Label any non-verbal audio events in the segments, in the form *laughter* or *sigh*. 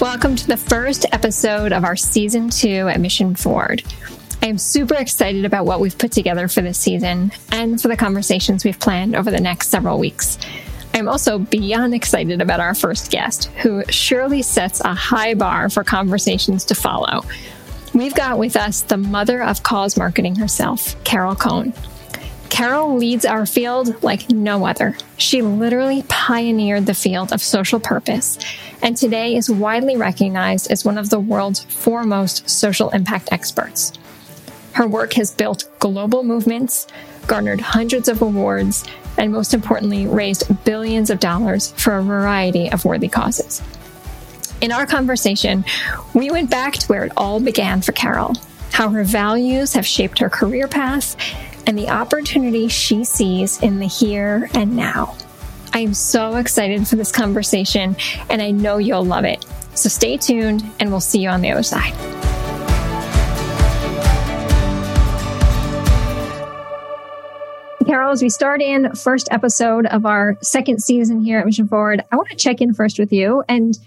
Welcome to the first episode of our season two at Mission Forward. I am super excited about what we've put together for this season and for the conversations we've planned over the next several weeks. I'm also beyond excited about our first guest, who surely sets a high bar for conversations to follow. We've got with us the mother of cause marketing herself, Carol Cone. Carol leads our field like no other. She literally pioneered the field of social purpose and today is widely recognized as one of the world's foremost social impact experts. Her work has built global movements, garnered hundreds of awards, and most importantly, raised billions of dollars for a variety of worthy causes. In our conversation, we went back to where it all began for Carol, how her values have shaped her career path, and the opportunity she sees in the here and now. I am so excited for this conversation, and I know you'll love it. So stay tuned, and we'll see you on the other side. Carol, as we start in first episode of our second season here at Mission Forward, I want to check in first with you and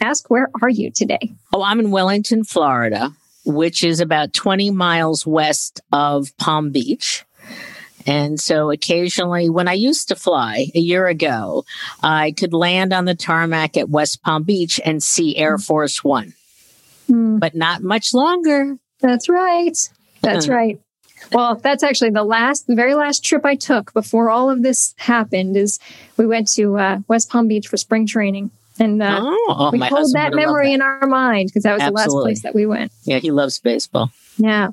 ask where are you today? Oh, I'm in Wellington, Florida which is about 20 miles west of Palm Beach. And so occasionally, when I used to fly a year ago, I could land on the tarmac at West Palm Beach and see Air hmm. Force One, mm. but not much longer. That's right. That's right. Well, that's actually the last, the very last trip I took before all of this happened. Is we went to uh, West Palm Beach for spring training. And uh, oh, we hold that memory that. in our mind because that was Absolutely. the last place that we went. Yeah, he loves baseball. Yeah.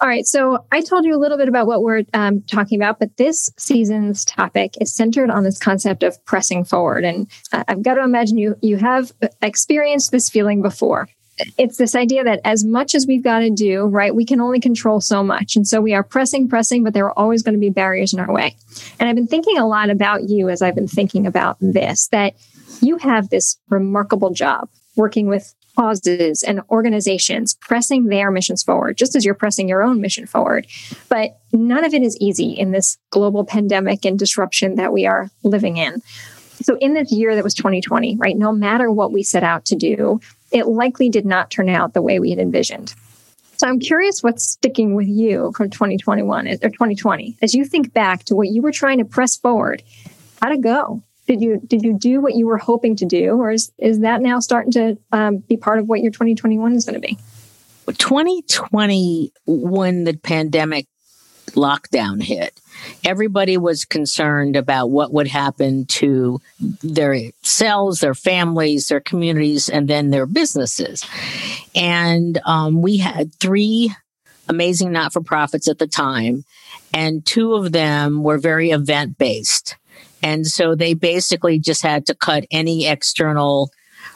All right. So I told you a little bit about what we're um, talking about, but this season's topic is centered on this concept of pressing forward. And uh, I've got to imagine you you have experienced this feeling before. It's this idea that as much as we've got to do, right, we can only control so much. And so we are pressing, pressing, but there are always going to be barriers in our way. And I've been thinking a lot about you as I've been thinking about this, that you have this remarkable job working with causes and organizations pressing their missions forward, just as you're pressing your own mission forward. But none of it is easy in this global pandemic and disruption that we are living in. So, in this year that was 2020, right, no matter what we set out to do, it likely did not turn out the way we had envisioned. So, I'm curious what's sticking with you from 2021 or 2020 as you think back to what you were trying to press forward. How'd it go? Did you did you do what you were hoping to do or is is that now starting to um, be part of what your 2021 is going to be? 2020 when the pandemic lockdown hit. Everybody was concerned about what would happen to their selves their families their communities and then their businesses. And um, we had three amazing not-for-profits at the time and two of them were very event based and so they basically just had to cut any external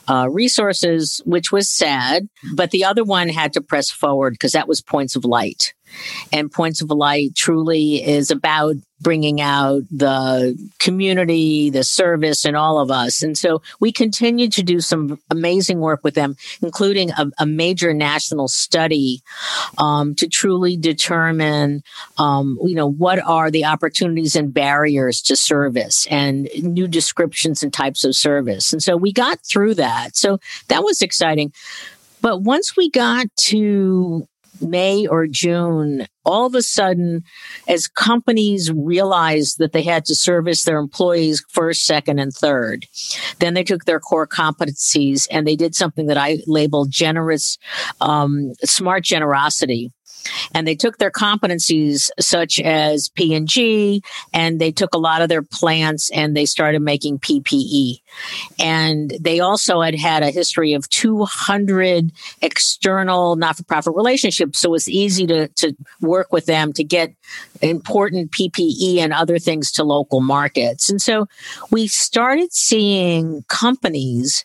uh, resources, which was sad. But the other one had to press forward because that was Points of Light. And Points of Light truly is about bringing out the community, the service, and all of us. And so we continue to do some amazing work with them, including a, a major national study um, to truly determine, um, you know, what are the opportunities and barriers to service and new descriptions and types of service. And so we got through that. So that was exciting. But once we got to May or June, all of a sudden, as companies realized that they had to service their employees first, second, and third, then they took their core competencies and they did something that I labeled generous, um, smart generosity and they took their competencies such as P&G and they took a lot of their plants and they started making PPE. And they also had had a history of 200 external not-for-profit relationships. So it was easy to, to work with them to get important PPE and other things to local markets. And so we started seeing companies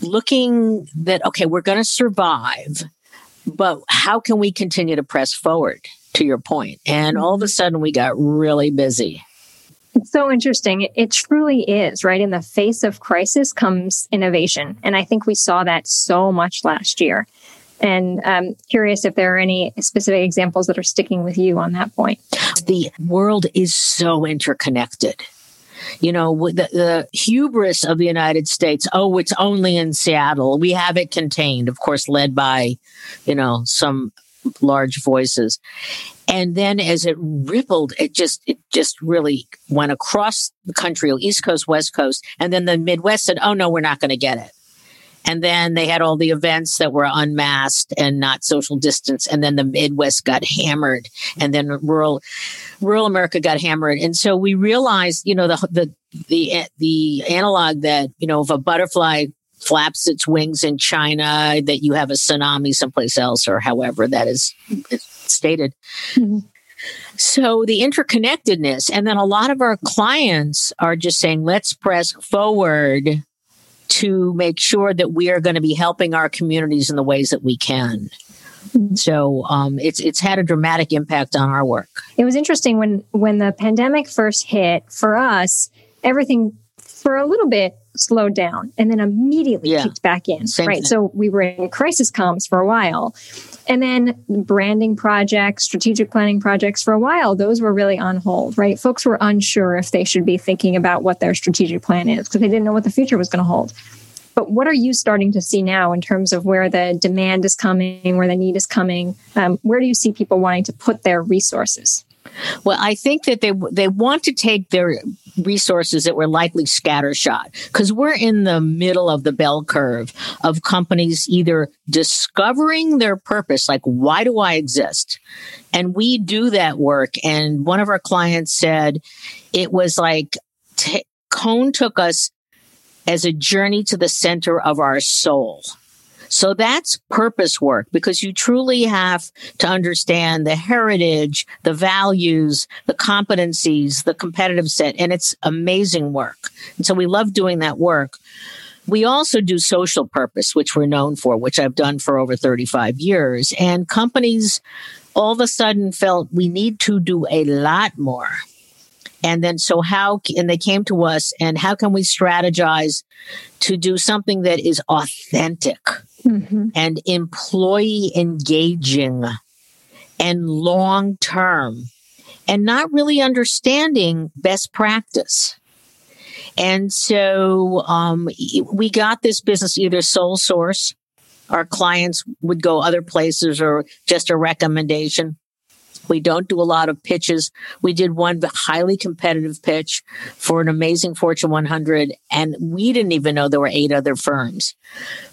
looking that, okay, we're going to survive but how can we continue to press forward to your point? And all of a sudden we got really busy. It's so interesting. It, truly is, right? In the face of crisis comes innovation. And I think we saw that so much last year. And I'm um, curious if there are any specific examples that are sticking with you on that point. The world is so interconnected. You know, the, the hubris of the United States. Oh, it's only in Seattle. We have it contained, of course, led by, you know, some large voices. And then as it rippled, it just, it just really went across the country, East Coast, West Coast. And then the Midwest said, oh no, we're not going to get it. And then they had all the events that were unmasked and not social distance. And then the Midwest got hammered and then rural, rural America got hammered. And so we realized, you know, the, the, the, the analog that, you know, if a butterfly flaps its wings in China, that you have a tsunami someplace else, or however that is stated. Mm-hmm. So the interconnectedness, and then a lot of our clients are just saying, let's press forward to make sure that we are going to be helping our communities in the ways that we can. Mm-hmm. So um, it's it's had a dramatic impact on our work. It was interesting when when the pandemic first hit for us. Everything for a little bit slowed down and then immediately yeah. kicked back in. Same right. Thing. So we were in crisis comms for a while. And then branding projects, strategic planning projects for a while, those were really on hold, right? Folks were unsure if they should be thinking about what their strategic plan is because they didn't know what the future was going to hold. But what are you starting to see now in terms of where the demand is coming, where the need is coming? Um, where do you see people wanting to put their resources? Well, I think that they they want to take their resources that were likely scattershot because we're in the middle of the bell curve of companies either discovering their purpose, like why do I exist, and we do that work. And one of our clients said it was like t- Cone took us as a journey to the center of our soul. So that's purpose work because you truly have to understand the heritage, the values, the competencies, the competitive set, and it's amazing work. And so we love doing that work. We also do social purpose, which we're known for, which I've done for over 35 years. And companies all of a sudden felt we need to do a lot more. And then, so how, and they came to us and how can we strategize to do something that is authentic? Mm-hmm. and employee engaging and long term and not really understanding best practice. And so um, we got this business either sole source, our clients would go other places or just a recommendation. We don't do a lot of pitches. We did one highly competitive pitch for an amazing Fortune 100, and we didn't even know there were eight other firms.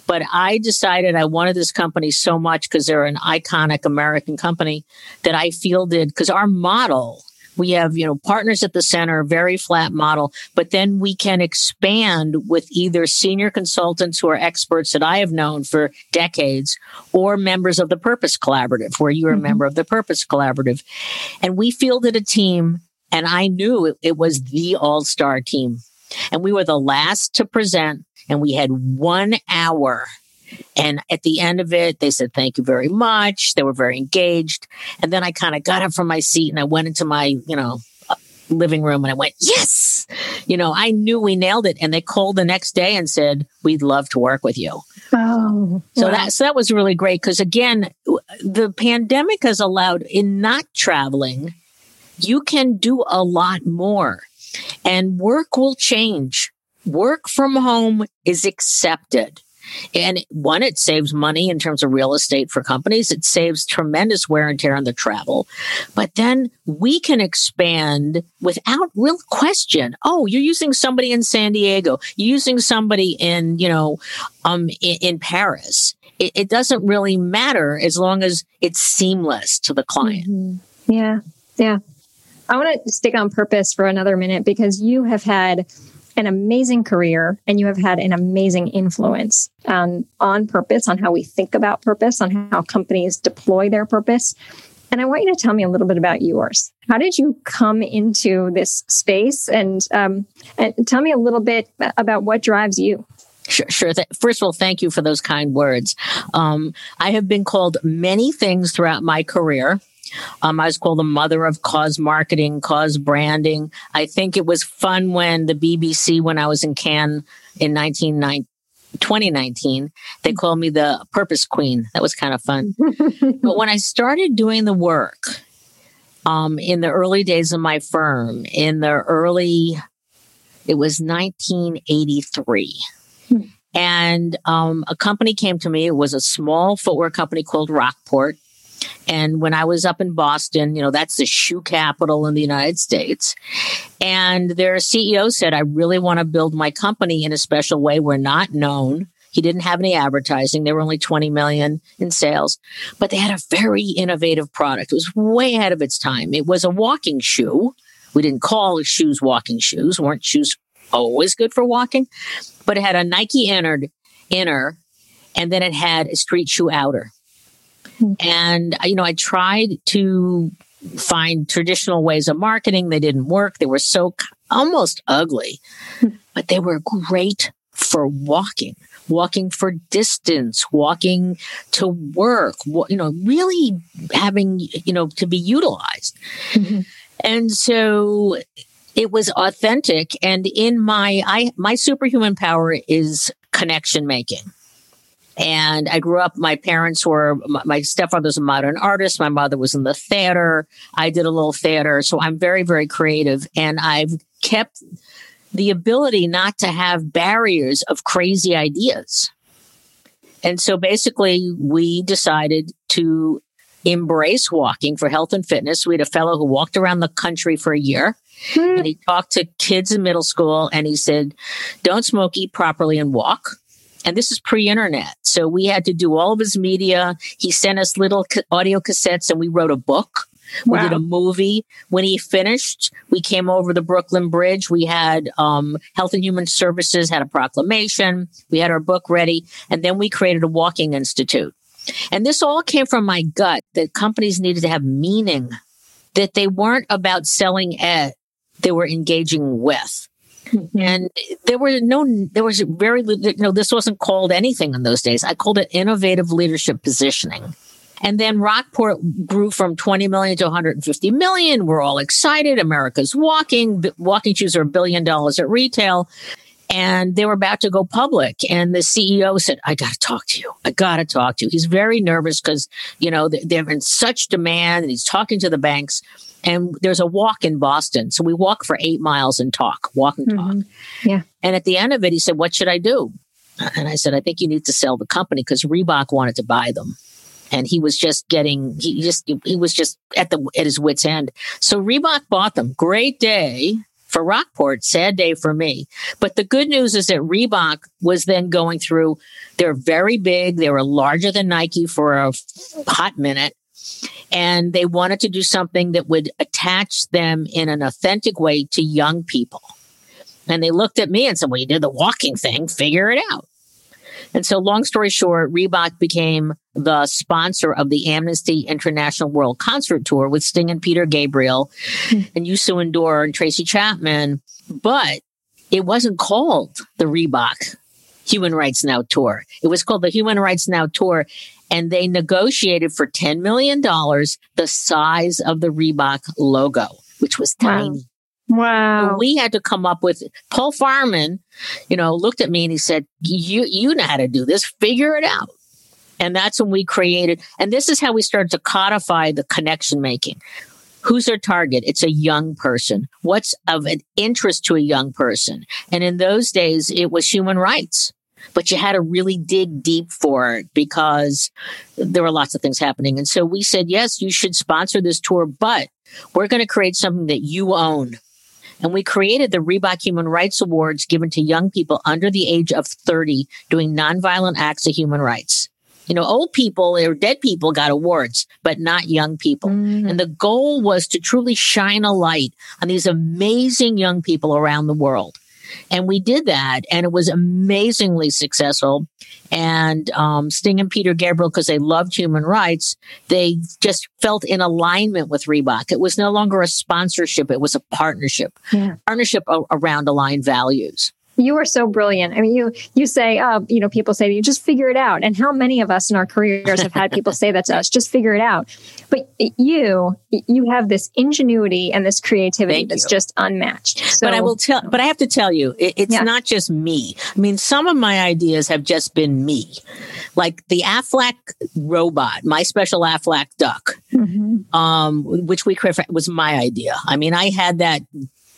But I decided I wanted this company so much because they're an iconic American company that I fielded because our model we have, you know, partners at the center, very flat model, but then we can expand with either senior consultants who are experts that I have known for decades or members of the Purpose Collaborative, where you're mm-hmm. a member of the Purpose Collaborative. And we fielded a team and I knew it, it was the all star team. And we were the last to present and we had one hour and at the end of it, they said, thank you very much. They were very engaged. And then I kind of got up from my seat and I went into my, you know, uh, living room and I went, yes, you know, I knew we nailed it. And they called the next day and said, we'd love to work with you. Oh, so wow. that, so that was really great. Cause again, the pandemic has allowed in not traveling, you can do a lot more and work will change. Work from home is accepted. And one, it saves money in terms of real estate for companies. It saves tremendous wear and tear on the travel. But then we can expand without real question. Oh, you're using somebody in San Diego. You're using somebody in, you know, um, in, in Paris. It, it, doesn't really matter as long as it's seamless to the client. Mm-hmm. Yeah. Yeah. I want to stick on purpose for another minute because you have had an amazing career and you have had an amazing influence um, on purpose, on how we think about purpose, on how companies deploy their purpose. And I want you to tell me a little bit about yours. How did you come into this space? And, um, and tell me a little bit about what drives you. Sure. sure. First of all, thank you for those kind words. Um, I have been called many things throughout my career. Um, I was called the mother of cause marketing, cause branding. I think it was fun when the BBC, when I was in Cannes in 2019, they called me the purpose queen. That was kind of fun. *laughs* but when I started doing the work, um, in the early days of my firm, in the early It was 1983. Hmm. And um, a company came to me. It was a small footwear company called Rockport. And when I was up in Boston, you know, that's the shoe capital in the United States. And their CEO said, I really want to build my company in a special way. We're not known. He didn't have any advertising. They were only 20 million in sales, but they had a very innovative product. It was way ahead of its time. It was a walking shoe. We didn't call shoes walking shoes, weren't shoes always good for walking, but it had a Nike inner, inner, and then it had a street shoe outer. And, you know, I tried to find traditional ways of marketing. They didn't work. They were so almost ugly, mm-hmm. but they were great for walking, walking for distance, walking to work, you know, really having, you know, to be utilized. Mm-hmm. And so it was authentic. And in my, I, my superhuman power is connection making. And I grew up, my parents were, my stepfather's a modern artist. My mother was in the theater. I did a little theater. So I'm very, very creative. And I've kept the ability not to have barriers of crazy ideas. And so basically, we decided to embrace walking for health and fitness. We had a fellow who walked around the country for a year mm. and he talked to kids in middle school and he said, don't smoke, eat properly and walk. And this is pre internet. So we had to do all of his media. He sent us little audio cassettes and we wrote a book. We wow. did a movie. When he finished, we came over the Brooklyn Bridge. We had um, Health and Human Services had a proclamation. We had our book ready, and then we created a walking institute. And this all came from my gut that companies needed to have meaning, that they weren't about selling at, they were engaging with. Mm-hmm. And there were no, there was very, little, you know, this wasn't called anything in those days. I called it innovative leadership positioning. And then Rockport grew from 20 million to 150 million. We're all excited. America's walking. Walking shoes are a billion dollars at retail and they were about to go public. And the CEO said, I got to talk to you. I got to talk to you. He's very nervous because, you know, they're in such demand and he's talking to the banks. And there's a walk in Boston. So we walk for eight miles and talk, walk and talk. Mm-hmm. Yeah. And at the end of it, he said, What should I do? And I said, I think you need to sell the company because Reebok wanted to buy them. And he was just getting, he just, he was just at the, at his wit's end. So Reebok bought them. Great day for Rockport. Sad day for me. But the good news is that Reebok was then going through, they're very big. They were larger than Nike for a hot minute. And they wanted to do something that would attach them in an authentic way to young people. And they looked at me and said, Well, you did the walking thing, figure it out. And so, long story short, Reebok became the sponsor of the Amnesty International World Concert Tour with Sting and Peter Gabriel mm. and Youssou N'Dour and Tracy Chapman. But it wasn't called the Reebok Human Rights Now Tour. It was called the Human Rights Now Tour. And they negotiated for $10 million the size of the Reebok logo, which was tiny. Wow. Wow. we had to come up with Paul Fireman, you know, looked at me and he said, You you know how to do this, figure it out. And that's when we created, and this is how we started to codify the connection making. Who's our target? It's a young person. What's of an interest to a young person? And in those days, it was human rights. But you had to really dig deep for it because there were lots of things happening. And so we said, yes, you should sponsor this tour, but we're going to create something that you own. And we created the Reebok Human Rights Awards given to young people under the age of 30 doing nonviolent acts of human rights. You know, old people or dead people got awards, but not young people. Mm. And the goal was to truly shine a light on these amazing young people around the world. And we did that, and it was amazingly successful. And um, Sting and Peter Gabriel, because they loved human rights, they just felt in alignment with Reebok. It was no longer a sponsorship; it was a partnership, yeah. partnership around aligned values you are so brilliant. I mean, you you say, uh, you know, people say to you, just figure it out. And how many of us in our careers have had people say that to us, just figure it out. But you, you have this ingenuity and this creativity Thank that's you. just unmatched. So, but I will tell, but I have to tell you, it, it's yeah. not just me. I mean, some of my ideas have just been me, like the Aflac robot, my special Aflac duck, mm-hmm. um, which we was my idea. I mean, I had that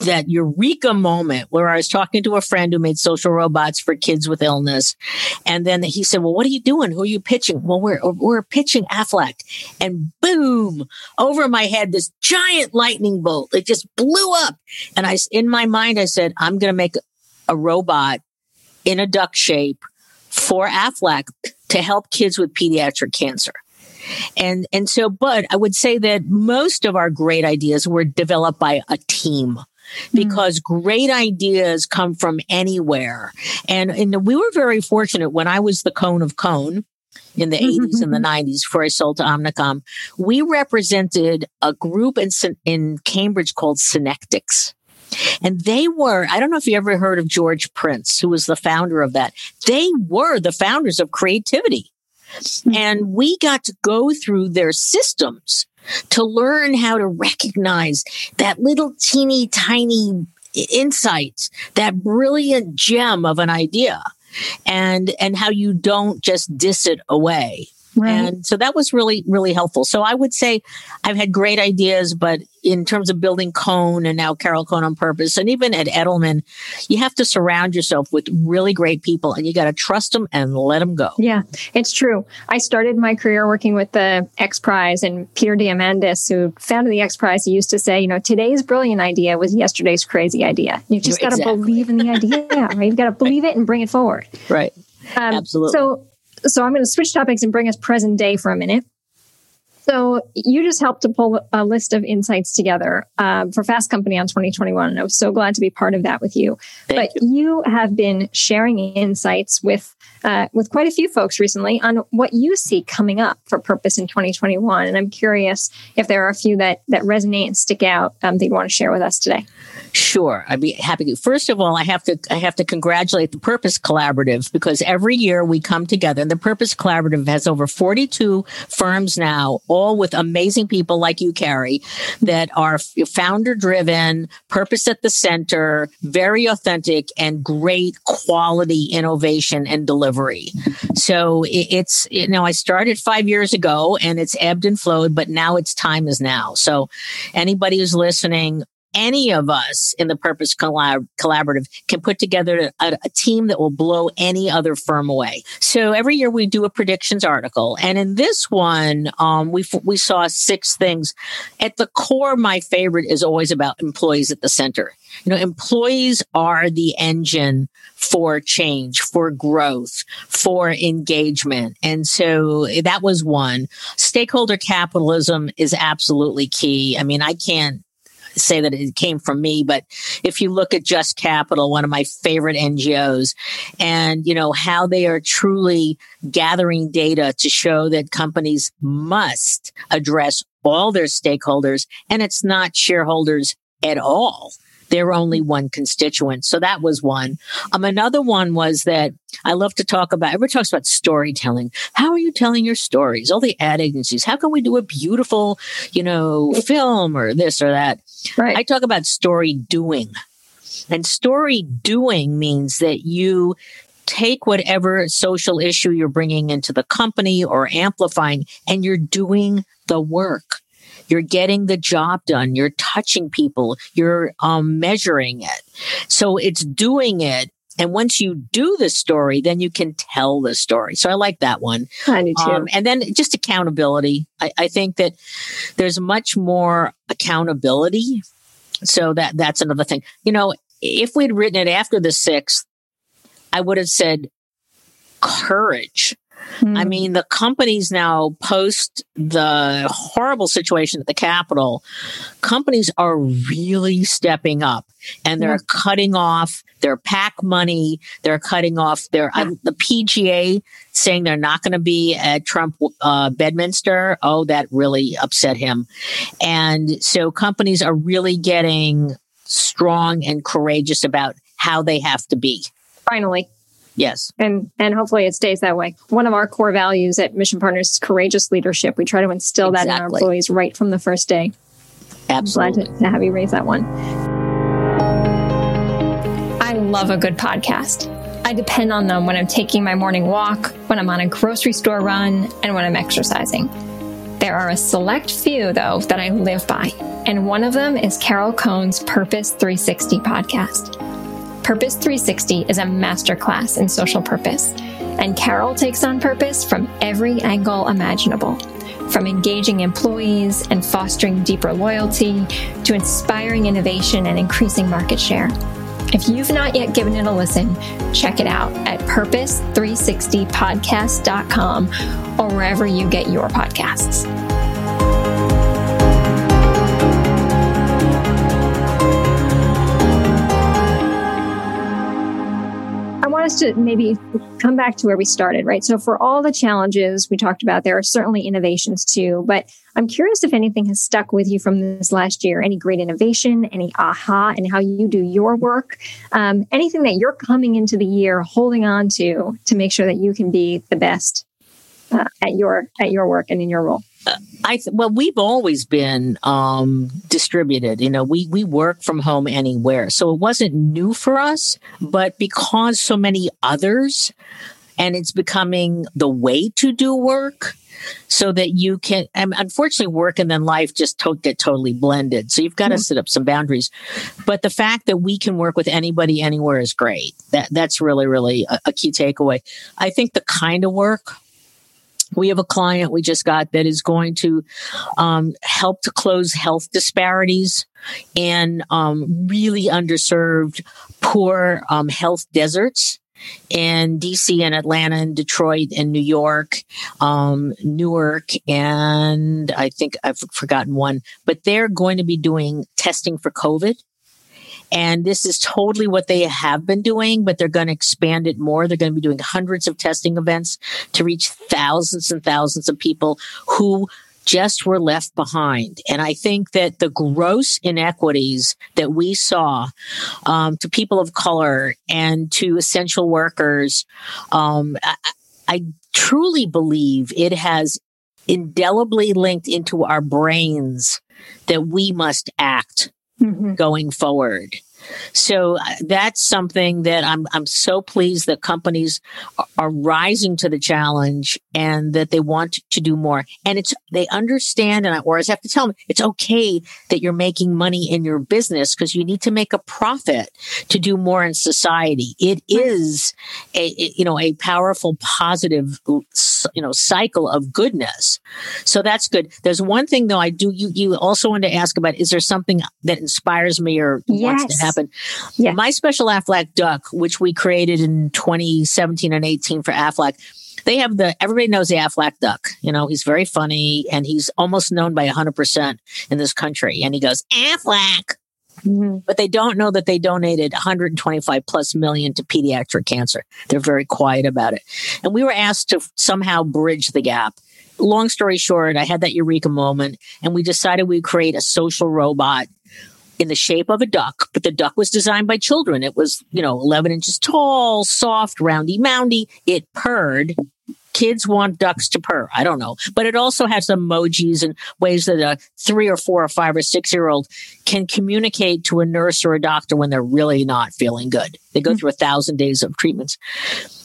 that eureka moment where I was talking to a friend who made social robots for kids with illness. And then he said, well, what are you doing? Who are you pitching? Well, we're, we're pitching Aflac and boom over my head, this giant lightning bolt. It just blew up. And I, in my mind, I said, I'm going to make a robot in a duck shape for Aflac to help kids with pediatric cancer. And, and so, but I would say that most of our great ideas were developed by a team because mm. great ideas come from anywhere. And, and we were very fortunate when I was the cone of cone in the 80s and the *laughs* 90s before I sold to Omnicom. We represented a group in, in Cambridge called Synectics. And they were, I don't know if you ever heard of George Prince, who was the founder of that. They were the founders of creativity. Mm-hmm. And we got to go through their systems to learn how to recognize that little teeny tiny insight, that brilliant gem of an idea and, and how you don't just diss it away. Right. And so that was really, really helpful. So I would say I've had great ideas, but in terms of building Cone and now Carol Cone on purpose, and even at Edelman, you have to surround yourself with really great people and you got to trust them and let them go. Yeah, it's true. I started my career working with the X Prize and Peter Diamandis, who founded the X Prize, he used to say, you know, today's brilliant idea was yesterday's crazy idea. You just got to believe in the idea, right? *laughs* You've got to believe it and bring it forward. Right. Um, Absolutely. So so I'm going to switch topics and bring us present day for a minute. So you just helped to pull a list of insights together um, for Fast Company on 2021, and I was so glad to be part of that with you. Thank but you. you. have been sharing insights with uh, with quite a few folks recently on what you see coming up for Purpose in 2021, and I'm curious if there are a few that that resonate and stick out um, that you want to share with us today. Sure, I'd be happy to. First of all, I have to I have to congratulate the Purpose Collaborative because every year we come together. And the Purpose Collaborative has over 42 firms now, all with amazing people like you, Carrie, that are founder driven, purpose at the center, very authentic, and great quality innovation and delivery. So it's you know I started five years ago, and it's ebbed and flowed, but now it's time is now. So anybody who's listening, any of us in the Purpose Collab- Collaborative can put together a, a, team that will blow any other firm away. So every year we do a predictions article, and in this one, um, we we saw six things. At the core, my favorite is always about employees at the center. You know, employees are the engine for change, for growth, for engagement. And so that was one. Stakeholder capitalism is absolutely key. I mean, I can't say that it came from me, but if you look at Just Capital, one of my favorite NGOs, and you know how they are truly gathering data to show that companies must address all their stakeholders, and it's not shareholders at all they're only one constituent. So that was one. Um, another one was that I love to talk about, everybody talks about storytelling. How are you telling your stories? All the ad agencies. How can we do a beautiful, you know, film or this or that? Right. I talk about story doing. And story doing means that you take whatever social issue you're bringing into the company or amplifying and you're doing the work. You're getting the job done. You're touching people. You're um, measuring it. So it's doing it. And once you do the story, then you can tell the story. So I like that one. I do too. Um, and then just accountability. I, I think that there's much more accountability. So that that's another thing. You know, if we'd written it after the sixth, I would have said courage Mm. I hmm. mean, the companies now post the horrible situation at the Capitol, companies are really stepping up and they're yeah. cutting off their PAC money. They're cutting off their, yeah. the PGA saying they're not going to be at Trump uh, Bedminster. Oh, that really upset him. And so companies are really getting strong and courageous about how they have to be. Finally. Yes. And and hopefully it stays that way. One of our core values at Mission Partners is courageous leadership. We try to instill exactly. that in our employees right from the first day. Absolutely. I'm glad to, to have you raise that one. I love a good podcast. I depend on them when I'm taking my morning walk, when I'm on a grocery store run, and when I'm exercising. There are a select few, though, that I live by. and one of them is Carol Cone's Purpose 360 podcast. Purpose 360 is a masterclass in social purpose, and Carol takes on purpose from every angle imaginable from engaging employees and fostering deeper loyalty to inspiring innovation and increasing market share. If you've not yet given it a listen, check it out at purpose360podcast.com or wherever you get your podcasts. Us to maybe come back to where we started, right? So, for all the challenges we talked about, there are certainly innovations too. But I'm curious if anything has stuck with you from this last year. Any great innovation, any aha, and how you do your work. Um, anything that you're coming into the year holding on to to make sure that you can be the best uh, at your at your work and in your role. I th- well, we've always been um, distributed. You know, we we work from home anywhere, so it wasn't new for us. But because so many others, and it's becoming the way to do work, so that you can. And unfortunately, work and then life just to- get totally blended. So you've got to mm-hmm. set up some boundaries. But the fact that we can work with anybody anywhere is great. That that's really really a, a key takeaway. I think the kind of work we have a client we just got that is going to um, help to close health disparities in um, really underserved, poor um, health deserts in DC and Atlanta and Detroit and New York, um, Newark, and I think I've forgotten one, but they're going to be doing testing for COVID and this is totally what they have been doing, but they're going to expand it more. They're going to be doing hundreds of testing events to reach thousands and thousands of people who just were left behind. And I think that the gross inequities that we saw um, to people of color and to essential workers, um, I, I truly believe it has indelibly linked into our brains that we must act mm-hmm. going forward. So uh, that's something that I'm I'm so pleased that companies are rising to the challenge and that they want to do more. And it's they understand and I always have to tell them it's okay that you're making money in your business because you need to make a profit to do more in society. It is a you know a powerful positive you know cycle of goodness. So that's good. There's one thing though I do you you also want to ask about is there something that inspires me or yes. wants to happen? Yeah. My special Aflac duck, which we created in 2017 and 18 for Aflac, they have the everybody knows the Aflac duck. You know, he's very funny and he's almost known by 100% in this country. And he goes, Aflac. Mm-hmm. But they don't know that they donated 125 plus million to pediatric cancer. They're very quiet about it. And we were asked to somehow bridge the gap. Long story short, I had that eureka moment and we decided we'd create a social robot in the shape of a duck, but the duck was designed by children. It was, you know, 11 inches tall, soft, roundy moundy. It purred. Kids want ducks to purr. I don't know. But it also has emojis and ways that a three or four or five or six year old can communicate to a nurse or a doctor when they're really not feeling good. They go mm-hmm. through a thousand days of treatments.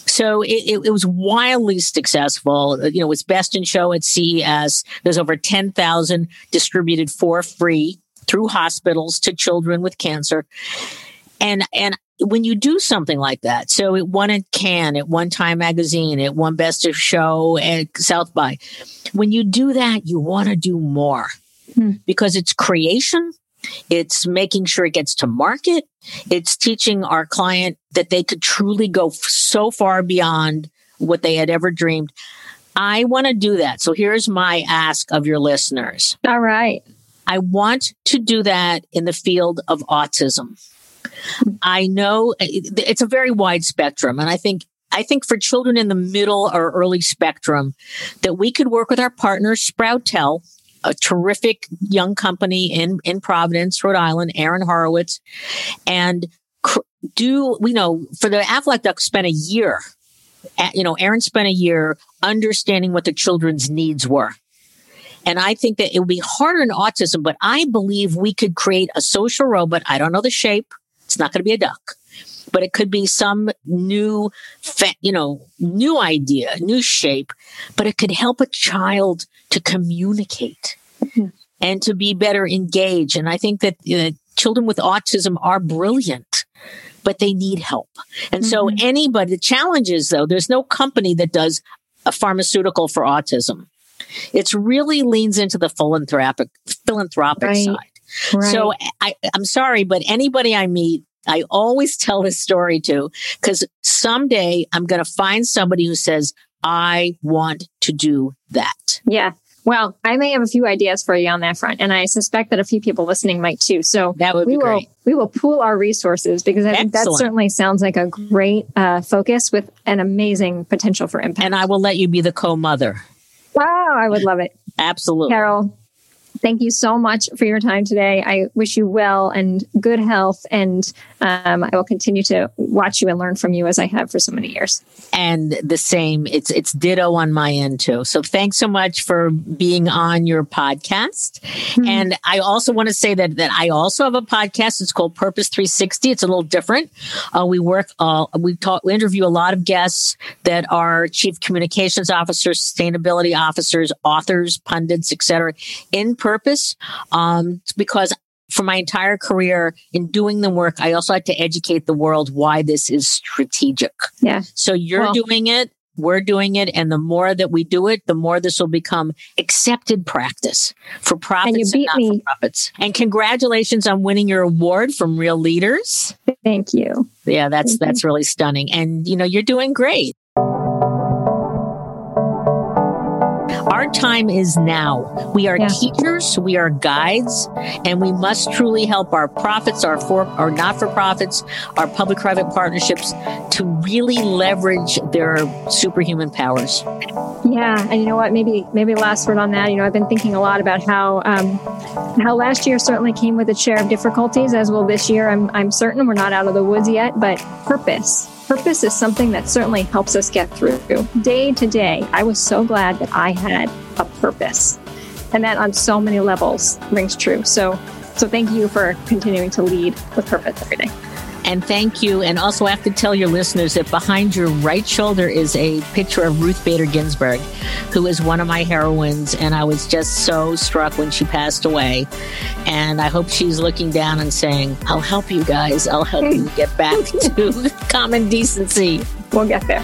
So it, it, it, was wildly successful. You know, it was best in show at CES. There's over 10,000 distributed for free through hospitals to children with cancer. And, and when you do something like that, so it won a Cannes, it won Time Magazine, it won Best of Show at South by. When you do that, you want to do more hmm. because it's creation. It's making sure it gets to market. It's teaching our client that they could truly go so far beyond what they had ever dreamed. I want to do that. So here's my ask of your listeners. All right. I want to do that in the field of autism. I know it's a very wide spectrum. And I think I think for children in the middle or early spectrum, that we could work with our partners, Sproutel, a terrific young company in, in Providence, Rhode Island, Aaron Horowitz, and do, we know, for the Aflac Duck spent a year, you know, Aaron spent a year understanding what the children's needs were. And I think that it would be harder in autism, but I believe we could create a social robot. I don't know the shape. It's not going to be a duck, but it could be some new, you know, new idea, new shape, but it could help a child to communicate. Mm-hmm. and to be better engaged. And I think that uh, children with autism are brilliant, but they need help. And mm-hmm. so anybody, the challenge is though, there's no company that does a pharmaceutical for autism. It's really leans into the philanthropic philanthropic right. side. Right. So I, I'm sorry, but anybody I meet, I always *laughs* tell this story to because someday I'm going to find somebody who says, I want to do that. Yeah. Well, I may have a few ideas for you on that front, and I suspect that a few people listening might too. So that would we will great. we will pool our resources because I Excellent. think that certainly sounds like a great uh, focus with an amazing potential for impact. And I will let you be the co-mother. Wow, I would love it. Absolutely, Carol. Thank you so much for your time today. I wish you well and good health. And um, I will continue to watch you and learn from you as I have for so many years. And the same, it's it's ditto on my end too. So thanks so much for being on your podcast. Mm-hmm. And I also want to say that that I also have a podcast. It's called Purpose 360. It's a little different. Uh, we work, uh, we talk, we interview a lot of guests that are chief communications officers, sustainability officers, authors, pundits, etc. in purpose um, because for my entire career in doing the work, I also had to educate the world why this is strategic. Yeah. So you're well, doing it, we're doing it, and the more that we do it, the more this will become accepted practice for profits and, and not profits. And congratulations on winning your award from Real Leaders. Thank you. Yeah, that's Thank that's you. really stunning. And you know, you're doing great. Our time is now. We are yeah. teachers, we are guides, and we must truly help our profits, our for our not for profits, our public private partnerships to really leverage their superhuman powers. Yeah, and you know what? Maybe maybe last word on that. You know, I've been thinking a lot about how um, how last year certainly came with its share of difficulties, as will this year. I'm I'm certain we're not out of the woods yet, but purpose purpose is something that certainly helps us get through. Day to day, I was so glad that I had a purpose. And that on so many levels rings true. So so thank you for continuing to lead with purpose every day. And thank you. And also, I have to tell your listeners that behind your right shoulder is a picture of Ruth Bader Ginsburg, who is one of my heroines. And I was just so struck when she passed away. And I hope she's looking down and saying, I'll help you guys. I'll help you *laughs* get back to common decency. We'll get there.